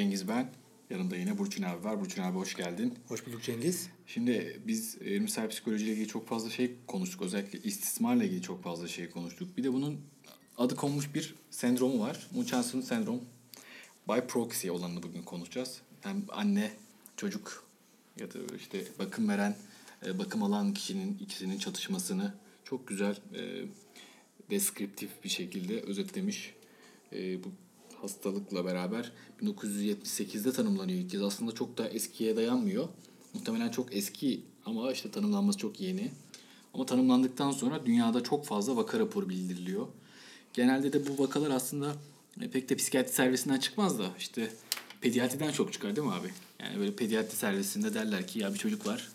Cengiz ben. Yanımda yine Burçin abi var. Burçin abi hoş geldin. Hoş bulduk Cengiz. Şimdi biz evrimsel psikolojiyle ilgili çok fazla şey konuştuk. Özellikle istismarla ilgili çok fazla şey konuştuk. Bir de bunun adı konmuş bir sendromu var. Munchausen sendrom. By proxy olanını bugün konuşacağız. Hem anne, çocuk ya da işte bakım veren, e, bakım alan kişinin ikisinin çatışmasını çok güzel e, deskriptif bir şekilde özetlemiş. E, bu hastalıkla beraber 1978'de tanımlanıyor ilk kez. Aslında çok da eskiye dayanmıyor. Muhtemelen çok eski ama işte tanımlanması çok yeni. Ama tanımlandıktan sonra dünyada çok fazla vaka raporu bildiriliyor. Genelde de bu vakalar aslında e, pek de psikiyatri servisinden çıkmaz da işte pediatriden çok çıkar değil mi abi? Yani böyle pediatri servisinde derler ki ya bir çocuk var.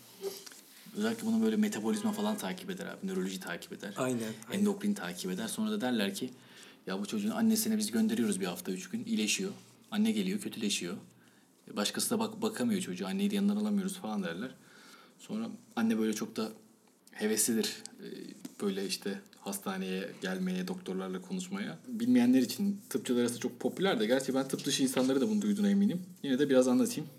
Özellikle bunu böyle metabolizma falan takip eder abi. Nöroloji takip eder. Aynen, aynen. Endokrin takip eder. Sonra da derler ki ya bu çocuğun annesine biz gönderiyoruz bir hafta üç gün. iyileşiyor. Anne geliyor kötüleşiyor. Başkası da bak bakamıyor çocuğu. Anneyi de yanından alamıyoruz falan derler. Sonra anne böyle çok da heveslidir. Ee, Böyle işte hastaneye gelmeye, doktorlarla konuşmaya. Bilmeyenler için tıpçılar arasında çok popüler de. Gerçi ben tıp dışı insanları da bunu duyduğuna eminim. Yine de biraz anlatayım.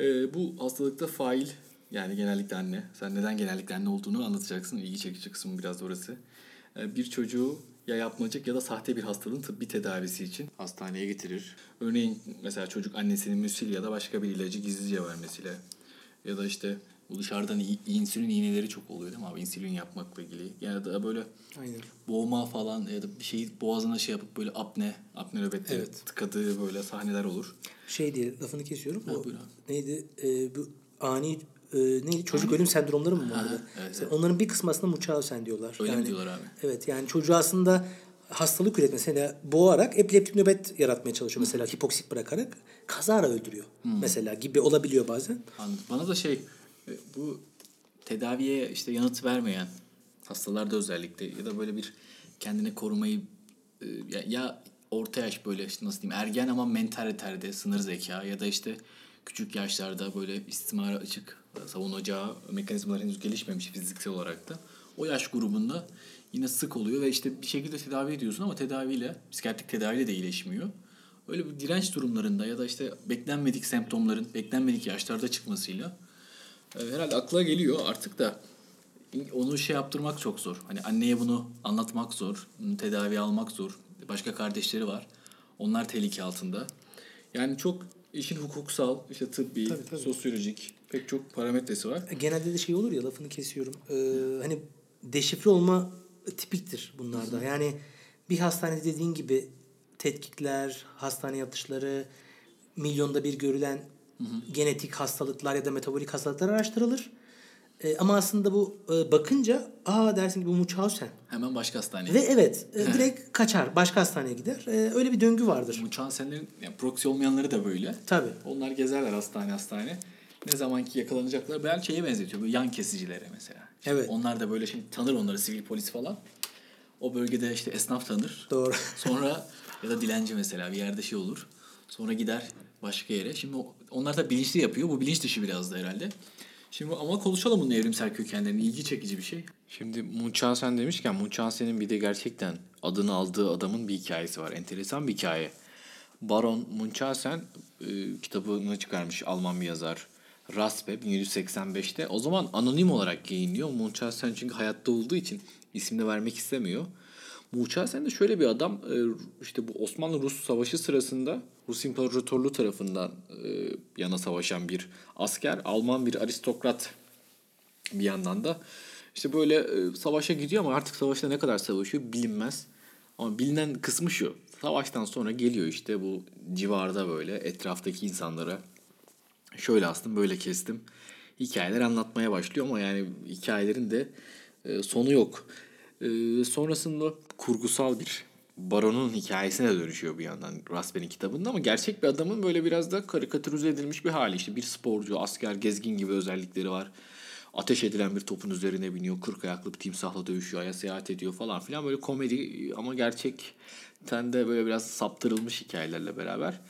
Ee, bu hastalıkta fail yani genellikle anne. Sen neden genellikle anne olduğunu anlatacaksın. İlgi çekici kısmı biraz orası. Ee, bir çocuğu ya yapmacık ya da sahte bir hastalığın tıbbi tedavisi için hastaneye getirir. Örneğin mesela çocuk annesinin müsil ya da başka bir ilacı gizlice vermesiyle ya da işte bu dışarıdan i- insülin iğneleri çok oluyor değil mi abi? İnsülin yapmakla ilgili. Ya da böyle Aynen. boğma falan ya da bir şeyi boğazına şey yapıp böyle apne, apne nöbetleri Evet. tıkadığı böyle sahneler olur. Şey diye lafını kesiyorum. Ha, o neydi? Ee, bu ani e, neydi? Çocuk ölüm sendromları mı vardı? evet, Mesela Onların bir kısmı aslında Munchausen diyorlar. Öyle mi diyorlar abi? Evet yani çocuğu aslında hastalık üretmesi mesela boğarak epileptik nöbet yaratmaya çalışıyor mesela hipoksik bırakarak kazara öldürüyor mesela gibi olabiliyor bazen. Anladım. Bana da şey e, bu tedaviye işte yanıt vermeyen hastalarda özellikle ya da böyle bir kendine korumayı e, ya, ya orta yaş böyle işte nasıl diyeyim ergen ama mental reterde sınır zeka ya da işte küçük yaşlarda böyle istismara açık savunacağı mekanizmalar henüz gelişmemiş fiziksel olarak da o yaş grubunda yine sık oluyor ve işte bir şekilde tedavi ediyorsun ama tedaviyle psikiyatrik tedaviyle de iyileşmiyor. Öyle bir direnç durumlarında ya da işte beklenmedik semptomların beklenmedik yaşlarda çıkmasıyla e, herhalde akla geliyor artık da onu şey yaptırmak çok zor. Hani anneye bunu anlatmak zor, tedavi almak zor. Başka kardeşleri var. Onlar tehlike altında. Yani çok işin hukuksal, işte tıbbi, Tabii, tabii. sosyolojik pek çok parametresi var. Genelde de şey olur ya lafını kesiyorum. Ee, hani deşifre olma tipiktir bunlarda. Yani bir hastanede dediğin gibi tetkikler, hastane yatışları, milyonda bir görülen genetik hastalıklar ya da metabolik hastalıklar araştırılır. Ee, ama aslında bu e, bakınca aa dersin ki bu Munchausen. Hemen başka hastaneye. Ve evet e, direkt kaçar. Başka hastaneye gider. E, öyle bir döngü vardır. Munchausen'lerin yani proksi olmayanları da böyle. Tabii. Onlar gezerler hastane hastane. Ne zamanki yakalanacaklar. Ben şeye benzetiyor. Böyle yan kesicilere mesela. Evet. Onlar da böyle şimdi tanır onları sivil polis falan. O bölgede işte esnaf tanır. Doğru. Sonra ya da dilenci mesela bir yerde şey olur. Sonra gider başka yere. Şimdi onlar da bilinçli yapıyor. Bu bilinç dışı biraz da herhalde. Şimdi ama konuşalım bunun evrimsel kökenlerini. İlgi çekici bir şey. Şimdi Munchausen demişken Munchausen'in bir de gerçekten adını aldığı adamın bir hikayesi var. Enteresan bir hikaye. Baron Munchausen e, kitabını çıkarmış Alman bir yazar. Raspe 1785'te. O zaman anonim olarak yayınlıyor. Munchausen çünkü hayatta olduğu için ismini vermek istemiyor. Munchausen de şöyle bir adam e, işte bu Osmanlı-Rus savaşı sırasında Rus İmparatorluğu tarafından e, yana savaşan bir asker, Alman bir aristokrat bir yandan da işte böyle e, savaşa gidiyor ama artık savaşta ne kadar savaşıyor bilinmez. Ama bilinen kısmı şu. Savaştan sonra geliyor işte bu civarda böyle etraftaki insanlara şöyle astım böyle kestim hikayeler anlatmaya başlıyor ama yani hikayelerin de e, sonu yok. E, sonrasında kurgusal bir baronun hikayesine dönüşüyor bir yandan Raspen'in kitabında ama gerçek bir adamın böyle biraz da karikatürize edilmiş bir hali. İşte bir sporcu, asker, gezgin gibi özellikleri var. Ateş edilen bir topun üzerine biniyor. Kırk ayaklı bir timsahla dövüşüyor. Aya seyahat ediyor falan filan. Böyle komedi ama gerçekten de böyle biraz saptırılmış hikayelerle beraber.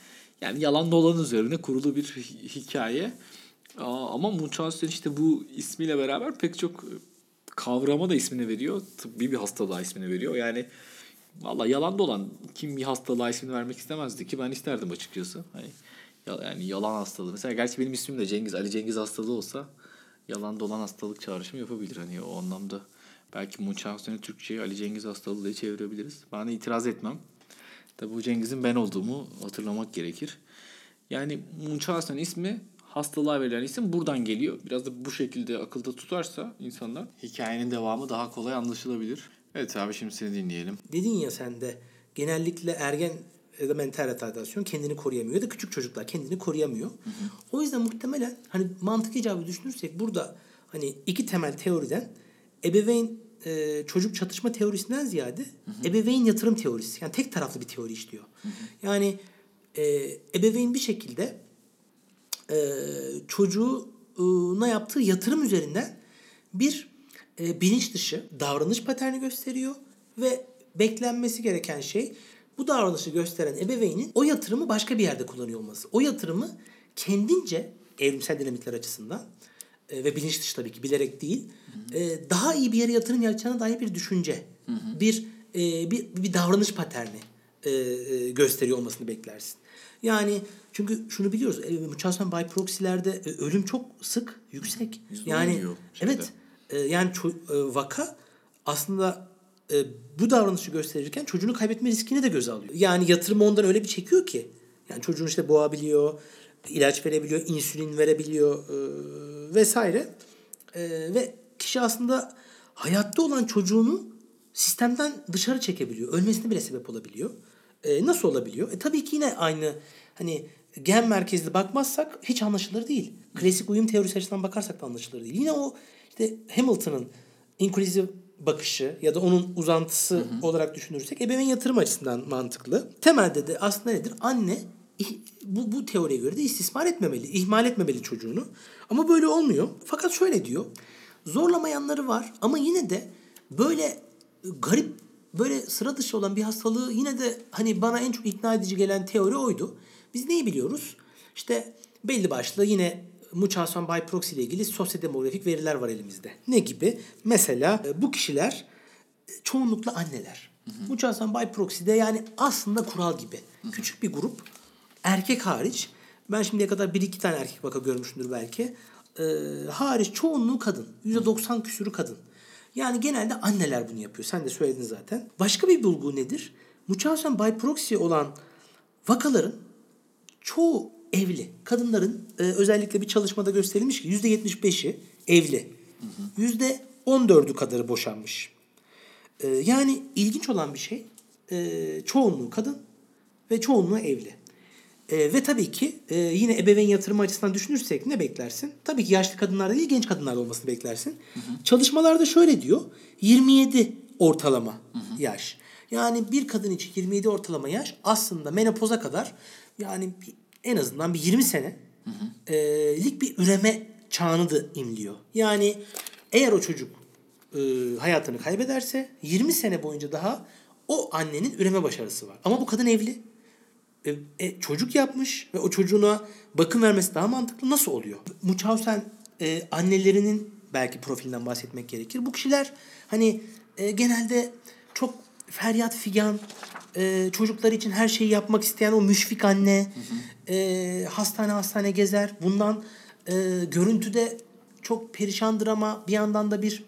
Yani yalan dolan üzerine kurulu bir hi- hikaye. Ama Munchausen işte bu ismiyle beraber pek çok kavrama da ismini veriyor. Tıbbi bir hastalığa ismini veriyor. Yani Valla yalan dolan kim bir hastalığa ismini vermek istemezdi ki ben isterdim açıkçası. Hani yani yalan hastalığı. Mesela gerçi benim ismim de Cengiz. Ali Cengiz hastalığı olsa yalan dolan hastalık çağrışımı yapabilir. Hani o anlamda belki Munchausen'i Türkçe'ye Ali Cengiz hastalığı diye çevirebiliriz. Ben de itiraz etmem. Tabi bu Cengiz'in ben olduğumu hatırlamak gerekir. Yani Munchausen ismi hastalığa verilen isim buradan geliyor. Biraz da bu şekilde akılda tutarsa insanlar hikayenin devamı daha kolay anlaşılabilir. Evet abi şimdi seni dinleyelim. Dedin ya sen de genellikle ergen ya da mental retardasyon kendini koruyamıyor ya da küçük çocuklar kendini koruyamıyor. Hı hı. O yüzden muhtemelen hani mantık icabı düşünürsek burada hani iki temel teoriden ebeveyn e, çocuk çatışma teorisinden ziyade hı hı. ebeveyn yatırım teorisi. Yani tek taraflı bir teori işliyor. Hı hı. Yani e, ebeveyn bir şekilde e, çocuğuna yaptığı yatırım üzerinden bir e, bilinç dışı davranış paterni gösteriyor ve beklenmesi gereken şey bu davranışı gösteren ebeveynin o yatırımı başka bir yerde kullanıyor olması. O yatırımı kendince evrimsel dinamikler açısından e, ve bilinç dışı tabii ki bilerek değil hı hı. E, daha iyi bir yere yatırım yapacağına dair bir düşünce, hı hı. bir e, bir bir davranış paterni e, e, gösteriyor olmasını beklersin. Yani çünkü şunu biliyoruz. E, Münchhausen by proxy'lerde e, ölüm çok sık, yüksek. Yani evet. E, yani ço- e, vaka aslında e, bu davranışı gösterirken çocuğunu kaybetme riskini de göze alıyor. Yani yatırımı ondan öyle bir çekiyor ki. Yani çocuğun işte boğabiliyor, ilaç verebiliyor, insülin verebiliyor e, vesaire. E, ve kişi aslında hayatta olan çocuğunu sistemden dışarı çekebiliyor. Ölmesine bile sebep olabiliyor. E, nasıl olabiliyor? E, tabii ki yine aynı hani gen merkezli bakmazsak hiç anlaşılır değil. Klasik uyum teorisi açısından bakarsak da anlaşılır değil. Yine o işte Hamilton'ın inclusive bakışı ya da onun uzantısı hı hı. olarak düşünürsek ebeveyn yatırım açısından mantıklı. Temelde de aslında nedir? Anne bu, bu teoriye göre de istismar etmemeli, ihmal etmemeli çocuğunu. Ama böyle olmuyor. Fakat şöyle diyor. Zorlamayanları var ama yine de böyle garip, böyle sıra dışı olan bir hastalığı yine de hani bana en çok ikna edici gelen teori oydu. Biz neyi biliyoruz? İşte belli başlı yine Munchausen by proxy ile ilgili sosyodemografik veriler var elimizde. Ne gibi? Mesela e, bu kişiler e, çoğunlukla anneler. Munchausen by proxy'de yani aslında kural gibi. Hı hı. Küçük bir grup erkek hariç ben şimdiye kadar bir iki tane erkek vaka görmüşümdür belki. Ee, hariç çoğunluğu kadın. Yüzde doksan küsürü kadın. Yani genelde anneler bunu yapıyor. Sen de söyledin zaten. Başka bir bulgu nedir? Munchausen by proxy olan vakaların çoğu evli. Kadınların e, özellikle bir çalışmada gösterilmiş ki yüzde yetmiş beşi evli. Yüzde on dördü kadarı boşanmış. E, yani ilginç olan bir şey e, çoğunluğu kadın ve çoğunluğu evli. E, ve tabii ki e, yine ebeveyn yatırımı açısından düşünürsek ne beklersin? Tabii ki yaşlı kadınlarda değil genç kadınlarda olmasını beklersin. Hı hı. Çalışmalarda şöyle diyor. 27 ortalama hı hı. yaş. Yani bir kadın için 27 ortalama yaş aslında menopoza kadar yani en azından bir 20 sene hı hı. E, lik bir üreme çağını da imliyor. Yani eğer o çocuk e, hayatını kaybederse 20 sene boyunca daha o annenin üreme başarısı var. Ama bu kadın evli. E, e, çocuk yapmış ve o çocuğuna bakım vermesi daha mantıklı. Nasıl oluyor? Munchausen e, annelerinin belki profilinden bahsetmek gerekir. Bu kişiler hani e, genelde çok feryat figan, e, çocukları için her şeyi yapmak isteyen o müşfik anne, hı hı. E, hastane hastane gezer. Bundan e, görüntüde çok perişandır ama bir yandan da bir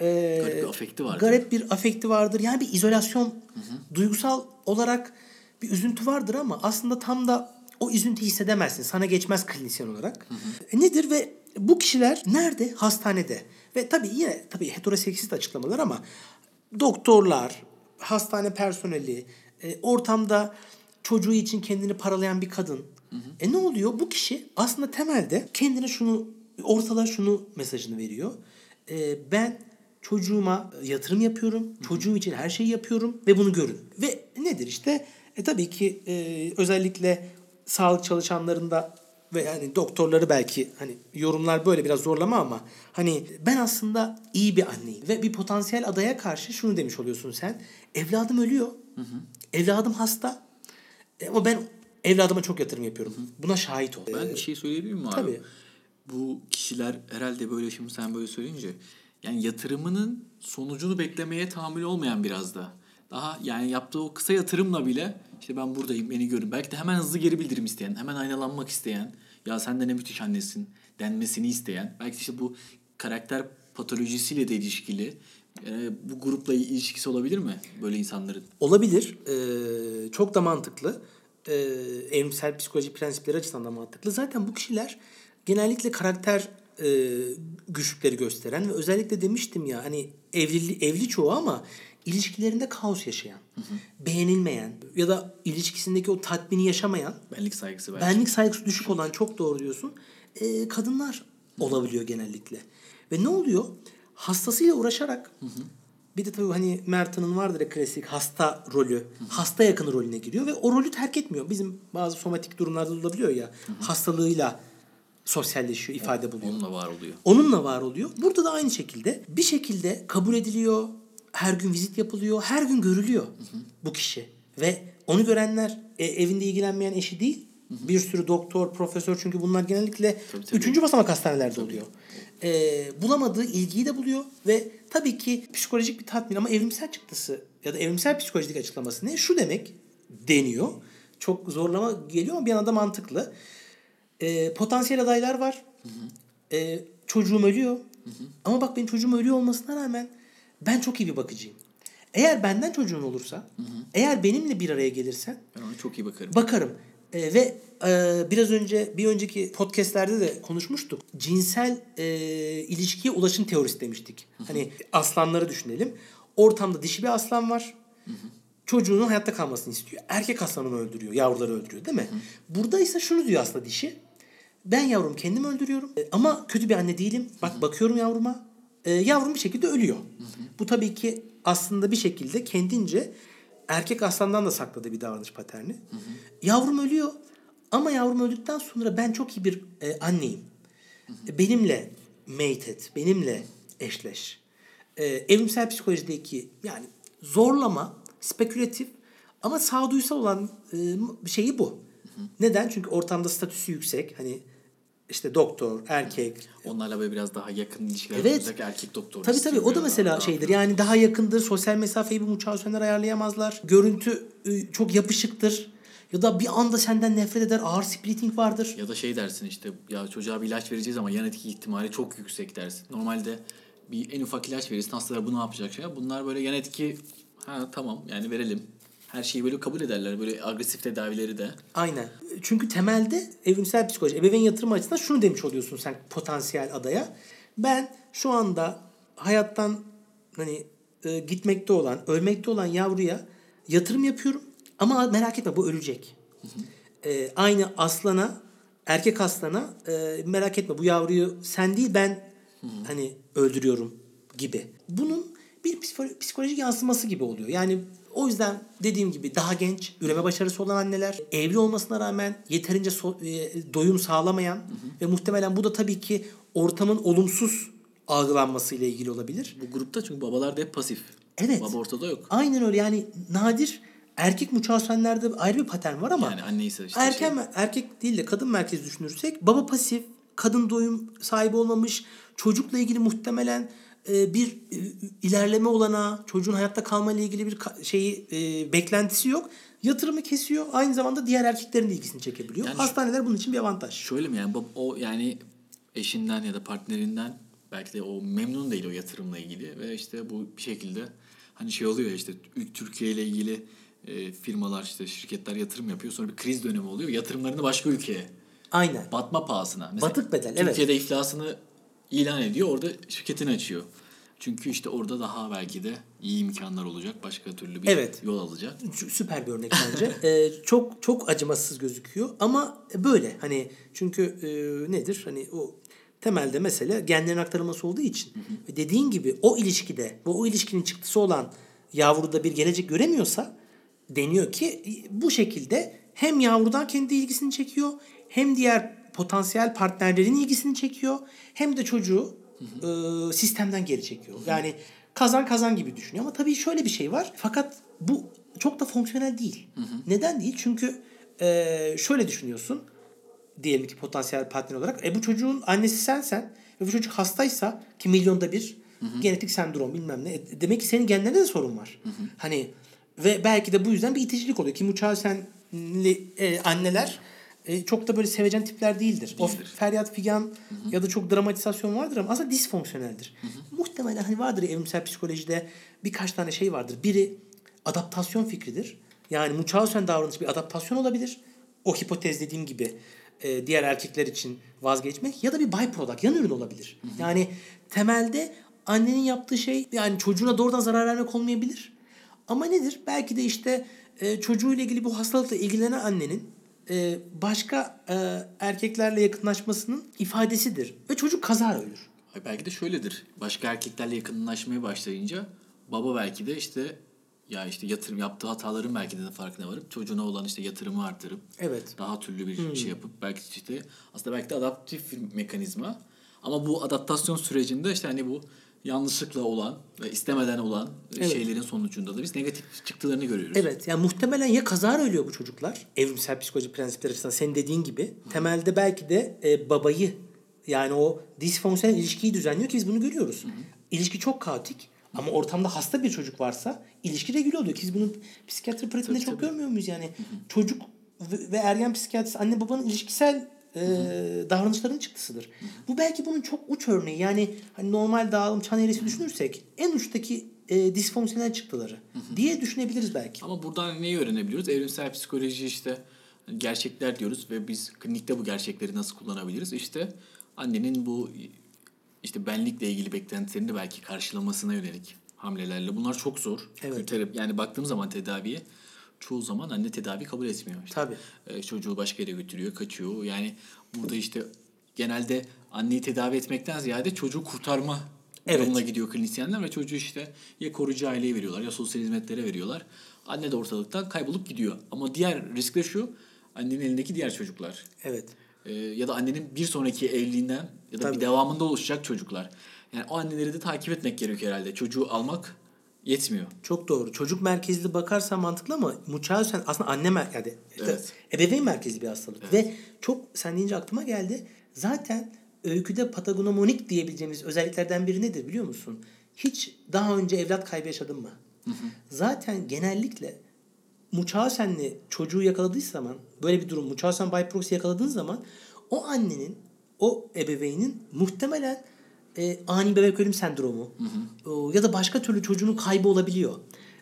e, garip bir afekti vardır. Garip bir afekti vardır. Yani bir izolasyon, hı hı. duygusal olarak bir üzüntü vardır ama aslında tam da o üzüntü hissedemezsin. Sana geçmez klinisyen olarak. Hı hı. E, nedir ve bu kişiler nerede? Hastanede. Ve tabii yine tabii heteroseksist açıklamalar ama doktorlar, hastane personeli, e, ortamda çocuğu için kendini paralayan bir kadın. Hı hı. E ne oluyor? Bu kişi aslında temelde kendine şunu ortalığa şunu mesajını veriyor. E, ben çocuğuma yatırım yapıyorum. Hı hı. Çocuğum için her şeyi yapıyorum ve bunu görün. Ve nedir işte? E tabii ki e, özellikle sağlık çalışanlarında ve yani doktorları belki hani yorumlar böyle biraz zorlama ama hani ben aslında iyi bir anneyim ve bir potansiyel adaya karşı şunu demiş oluyorsun sen. Evladım ölüyor. Hı hı. Evladım hasta. E, ama ben evladıma çok yatırım yapıyorum. Hı hı. Buna şahit ol. Ben bir şey söyleyebilir miyim abi? Tabii. Bu kişiler herhalde böyle şimdi sen böyle söyleyince yani yatırımının sonucunu beklemeye tahammül olmayan biraz da. Daha yani yaptığı o kısa yatırımla bile işte ben buradayım beni görün. Belki de hemen hızlı geri bildirim isteyen, hemen aynalanmak isteyen, ya sen de ne müthiş annesin denmesini isteyen. Belki de işte bu karakter patolojisiyle de ilişkili e, bu grupla ilişkisi olabilir mi böyle insanların? Olabilir. Ee, çok da mantıklı. Ee, evrimsel psikoloji prensipleri açısından da mantıklı. Zaten bu kişiler genellikle karakter e, güçlükleri gösteren ve özellikle demiştim ya hani evli, evli çoğu ama ilişkilerinde kaos yaşayan, beğenilmeyen ya da ilişkisindeki o tatmini yaşamayan, Benlik saygısı belki. benlik saygısı düşük olan çok doğru diyorsun. e, kadınlar olabiliyor genellikle. Ve ne oluyor? Hastasıyla uğraşarak bir de tabii hani Mert'in vardır ya klasik hasta rolü. Hasta yakın rolüne giriyor ve o rolü terk etmiyor. Bizim bazı somatik durumlarda da olabiliyor ya. Hastalığıyla sosyalleşiyor, ifade buluyor. Onunla var oluyor. Onunla var oluyor. Burada da aynı şekilde bir şekilde kabul ediliyor. Her gün vizit yapılıyor. Her gün görülüyor bu kişi. Ve onu görenler e, evinde ilgilenmeyen eşi değil. Bir sürü doktor, profesör çünkü bunlar genellikle Tabii, tabii. üçüncü basamak hastanelerde oluyor. E, bulamadığı ilgiyi de buluyor ve tabii ki psikolojik bir tatmin ama evrimsel çıktısı ya da evrimsel psikolojik açıklaması ne? Şu demek deniyor. Çok zorlama geliyor ama bir yandan da mantıklı. E, potansiyel adaylar var. E, çocuğum ölüyor. Ama bak benim çocuğum ölüyor olmasına rağmen ben çok iyi bir bakıcıyım. Eğer benden çocuğun olursa, eğer benimle bir araya gelirsen Ben ona çok iyi bakarım. bakarım. E, ve e, biraz önce bir önceki podcastlerde de konuşmuştuk. Cinsel e, ilişkiye ulaşım teorisi demiştik. Hani aslanları düşünelim. Ortamda dişi bir aslan var. Çocuğunun hayatta kalmasını istiyor. Erkek aslanını öldürüyor. Yavruları öldürüyor değil mi? Burada ise şunu diyor aslında dişi. Ben yavrum kendim öldürüyorum. E, ama kötü bir anne değilim. Bak bakıyorum yavruma. E, yavrum bir şekilde ölüyor. Bu tabii ki aslında bir şekilde kendince erkek aslandan da sakladığı bir davranış paterni. Yavrum ölüyor. Ama yavrum öldükten sonra ben çok iyi bir e, anneyim. E, Benimle mate et. Benimle eşleş. E, evrimsel psikolojideki yani zorlama, spekülatif ama sağduyusal olan e, şeyi bu. Neden? Çünkü ortamda statüsü yüksek. Hani işte doktor, erkek, Onlarla böyle biraz daha yakın ilişkiler Evet. erkek doktor. Tabii tabii o da mesela şeydir. Yani daha yakındır. Sosyal mesafeyi bu mutasyonlar ayarlayamazlar. Görüntü e, çok yapışıktır. Ya da bir anda senden nefret eder. Ağır splitting vardır. Ya da şey dersin işte ya çocuğa bir ilaç vereceğiz ama yan etki ihtimali çok yüksek dersin. Normalde bir en ufak ilaç verirsin hastalar bu ne yapacak şey. Bunlar böyle yan etki ha tamam yani verelim. Her şeyi böyle kabul ederler. Böyle agresif tedavileri de. Aynen. Çünkü temelde evrimsel psikoloji, ebeveyn yatırım açısından şunu demiş oluyorsun sen potansiyel adaya. Ben şu anda hayattan hani e, gitmekte olan, ölmekte olan yavruya yatırım yapıyorum. Ama merak etme bu ölecek. E, aynı aslana, erkek aslana e, merak etme bu yavruyu sen değil ben hani öldürüyorum gibi. Bunun bir psiko- psikolojik yansıması gibi oluyor. Yani o yüzden dediğim gibi daha genç, üreme başarısı olan anneler, evli olmasına rağmen yeterince so- e, doyum sağlamayan ve muhtemelen bu da tabii ki ortamın olumsuz algılanması ile ilgili olabilir. Bu grupta çünkü babalar da hep pasif. Evet. Baba ortada yok. Aynen öyle yani nadir erkek mutasyonlarda ayrı bir patern var ama Yani anne ise işte erken şey. erkek değil de kadın merkezi düşünürsek baba pasif, kadın doyum sahibi olmamış, çocukla ilgili muhtemelen bir e, ilerleme olana, çocuğun hayatta kalma ile ilgili bir şeyi e, beklentisi yok. Yatırımı kesiyor. Aynı zamanda diğer erkeklerin de ilgisini çekebiliyor. Yani Hastaneler bunun için bir avantaj. Şöyle mi yani o yani eşinden ya da partnerinden belki de o memnun değil o yatırımla ilgili ve işte bu bir şekilde hani şey oluyor ya işte Türkiye ile ilgili e, firmalar işte şirketler yatırım yapıyor sonra bir kriz dönemi oluyor yatırımlarını başka ülkeye Aynen. batma pahasına. Batık bedel, evet. Türkiye'de iflasını ilan ediyor orada şirketini açıyor. Çünkü işte orada daha belki de iyi imkanlar olacak. Başka türlü bir Evet. yol alacak. Sü- süper bir örnek bence. Ee, çok çok acımasız gözüküyor ama böyle hani çünkü e, nedir hani o temelde mesele genlerin aktarılması olduğu için ve dediğin gibi o ilişkide ve o ilişkinin çıktısı olan yavruda bir gelecek göremiyorsa deniyor ki e, bu şekilde hem yavrudan kendi ilgisini çekiyor hem diğer potansiyel partnerlerin ilgisini çekiyor hem de çocuğu e, sistemden geri çekiyor. Yani kazan kazan gibi düşünüyor ama tabii şöyle bir şey var. Fakat bu çok da fonksiyonel değil. Neden değil? Çünkü e, şöyle düşünüyorsun diyelim ki potansiyel partner olarak. E bu çocuğun annesi sensen ve bu çocuk hastaysa ki milyonda bir genetik sendrom bilmem ne. e, demek ki senin genlerinde de sorun var. Hani Ve belki de bu yüzden bir iticilik oluyor. Ki Munchausen'li e, anneler e, çok da böyle sevecen tipler değildir. O Değildir. feryat figan ya da çok dramatizasyon vardır ama aslında disfonksiyoneldir. Muhtemelen hani vardır evrimsel psikolojide birkaç tane şey vardır. Biri adaptasyon fikridir. Yani Munchausen davranışı bir adaptasyon olabilir. O hipotez dediğim gibi e, diğer erkekler için vazgeçmek ya da bir byproduct, yan ürün olabilir. Yani temelde annenin yaptığı şey yani çocuğuna doğrudan zarar vermek olmayabilir. Ama nedir? Belki de işte e, çocuğuyla ilgili bu hastalıkla ilgilenen annenin e, başka e, erkeklerle yakınlaşmasının ifadesidir. Ve çocuk kazara ölür. Belki de şöyledir. Başka erkeklerle yakınlaşmaya başlayınca baba belki de işte ya işte yatırım yaptığı hataların belki de farkına varıp çocuğuna olan işte yatırımı artırıp Evet. daha türlü bir şey yapıp belki işte aslında belki de adaptif bir mekanizma ama bu adaptasyon sürecinde işte hani bu yanlışlıkla olan ve istemeden olan Evet. şeylerin sonucunda da biz negatif çıktılarını görüyoruz. Evet yani muhtemelen ya kazara ölüyor bu çocuklar evrimsel psikoloji prensipleri açısından senin dediğin gibi. Temelde belki de e, babayı yani o disfonksiyonel ilişkiyi düzenliyor ki biz bunu görüyoruz. İlişki çok kaotik ama ortamda hasta bir çocuk varsa ilişki regüle oluyor ki biz bunu psikiyatri pratiğinde Tabii, çok tabii. görmüyor muyuz yani? Çocuk ve, ve ergen psikiyatrist anne babanın ilişkisel e, davranışların çıktısıdır. Bu belki bunun çok uç örneği. Yani hani normal dağılım çan eğrisi düşünürsek en uçtaki e, disfonksiyonel çıktıları diye düşünebiliriz belki. Ama buradan neyi öğrenebiliyoruz? Evrimsel psikoloji işte gerçekler diyoruz ve biz klinikte bu gerçekleri nasıl kullanabiliriz? İşte annenin bu işte benlikle ilgili beklentilerini belki karşılamasına yönelik hamlelerle. Bunlar çok zor. Evet. Terapi, yani baktığım zaman tedaviye çoğu zaman anne tedavi kabul etmiyor. İşte. Tabii. Ee, çocuğu başka yere götürüyor, kaçıyor. Yani burada işte genelde anneyi tedavi etmekten ziyade çocuğu kurtarma Evet. yoluna gidiyor klinisyenler ve çocuğu işte ya koruyucu aileye veriyorlar ya sosyal hizmetlere veriyorlar. Anne de ortalıktan kaybolup gidiyor. Ama diğer risk de şu, annenin elindeki diğer çocuklar. Evet. Ee, ya da annenin bir sonraki evliliğinden ya da Tabii. bir devamında oluşacak çocuklar. Yani o anneleri de takip etmek gerekiyor herhalde. Çocuğu almak yetmiyor. Çok doğru. Çocuk merkezli bakarsan mantıklı ama Munchausen aslında anne mer yani Evet. ebeveyn merkezli bir hastalık. Ve çok sen deyince aklıma geldi. Zaten öyküde patagonomonik diyebileceğimiz özelliklerden biri nedir biliyor musun? Hiç daha önce evlat kaybı yaşadın mı? Zaten genellikle Munchausen'li çocuğu yakaladığı zaman böyle bir durum Munchausen by proxy yakaladığın zaman o annenin o ebeveynin muhtemelen e, ani bebek ölüm sendromu o, ya da başka türlü çocuğunun kaybı olabiliyor.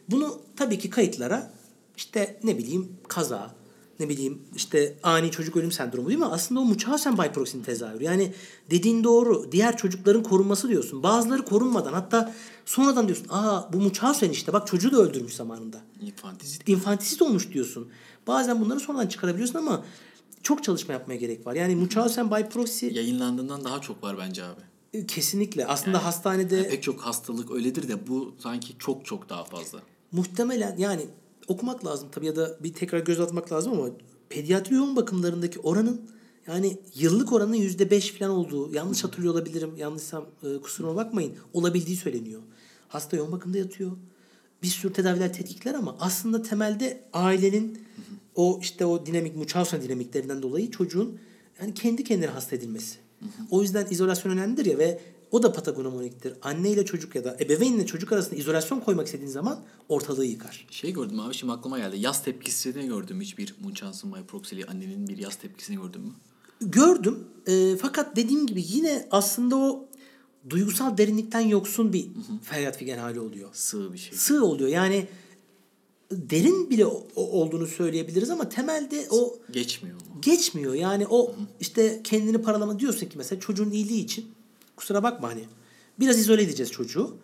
Bunu tabii ki kayıtlara işte ne bileyim kaza, ne bileyim işte ani çocuk ölüm sendromu değil mi? Aslında o Munchausen by proxy'nin tezahürü. Yani dediğin doğru. Diğer çocukların korunması diyorsun. Bazıları korunmadan hatta sonradan diyorsun. Aa bu Munchausen işte bak çocuğu da öldürmüş zamanında İnfantizit. infantisit olmuş diyorsun. Bazen bunları sonradan çıkarabiliyorsun ama çok çalışma yapmaya gerek var. Yani Munchausen by proxy Yayınlandığından daha çok var bence abi. E, kesinlikle aslında hastanede Pek çok hastalık öyledir de bu sanki çok çok daha fazla. muhtemelen yani okumak lazım tabii ya da bir tekrar göz atmak lazım ama pediatri yoğun bakımlarındaki oranın yani yıllık oranın yüzde beş falan olduğu yanlış hatırlıyor olabilirim yanlışsam e, kusuruma bakmayın olabildiği söyleniyor. Hasta yoğun bakımda yatıyor. Bir sürü tedaviler tetkikler ama aslında temelde ailenin o işte o dinamik Munchausen dinamiklerinden dolayı çocuğun yani kendi kendine hasta edilmesi. O yüzden izolasyon önemlidir ya ve o da patagonomoniktir. Anne ile çocuk ya da ebeveynle çocuk arasında izolasyon koymak istediğin zaman ortalığı yıkar. Şey gördüm abi şimdi aklıma geldi. Yaz tepkisini gördüm hiçbir Munchausen by proxy'li annenin bir yaz tepkisini gördün mü? Gördüm. E, fakat dediğim gibi yine aslında o duygusal derinlikten yoksun bir feryat figen hali oluyor. Sığ bir şey. Sığ oluyor. Yani derin bile olduğunu söyleyebiliriz ama temelde o Geçmiyor mu? geçmiyor. Yani o işte kendini paralama diyorsun ki mesela çocuğun iyiliği için kusura bakma hani biraz izole edeceğiz çocuğu.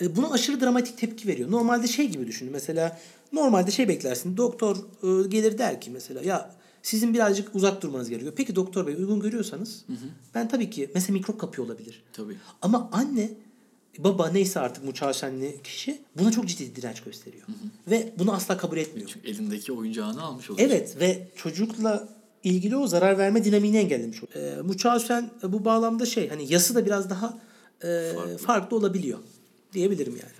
E, buna aşırı dramatik tepki veriyor. Normalde şey gibi düşün. Mesela normalde şey beklersin. Doktor e, gelir der ki mesela ya sizin birazcık uzak durmanız gerekiyor. Peki doktor bey uygun görüyorsanız ben tabii ki mesela mikrop kapıyor olabilir. Tabii. Ama anne baba neyse artık Munchausen'li kişi buna çok ciddi direnç gösteriyor. Ve bunu asla kabul etmiyor. Çünkü elindeki oyuncağını almış oluyor. Evet ve çocukla ilgili o zarar verme dinamiğini engellemiş oluyor. Ee, Munchausen bu bağlamda şey hani yası da biraz daha e, farklı. olabiliyor diyebilirim yani.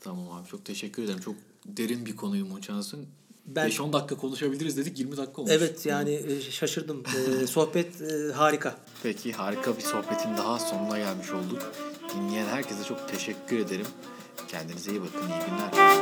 Tamam abi çok teşekkür ederim. Çok derin bir konuyu Munchausen. Ben- 5-10 dakika konuşabiliriz dedik 20 dakika olmuş. Evet yani e, şaşırdım. E, sohbet e, harika. Peki harika bir sohbetin daha sonuna gelmiş olduk dinleyen herkese çok teşekkür ederim. Kendinize iyi bakın. İyi günler.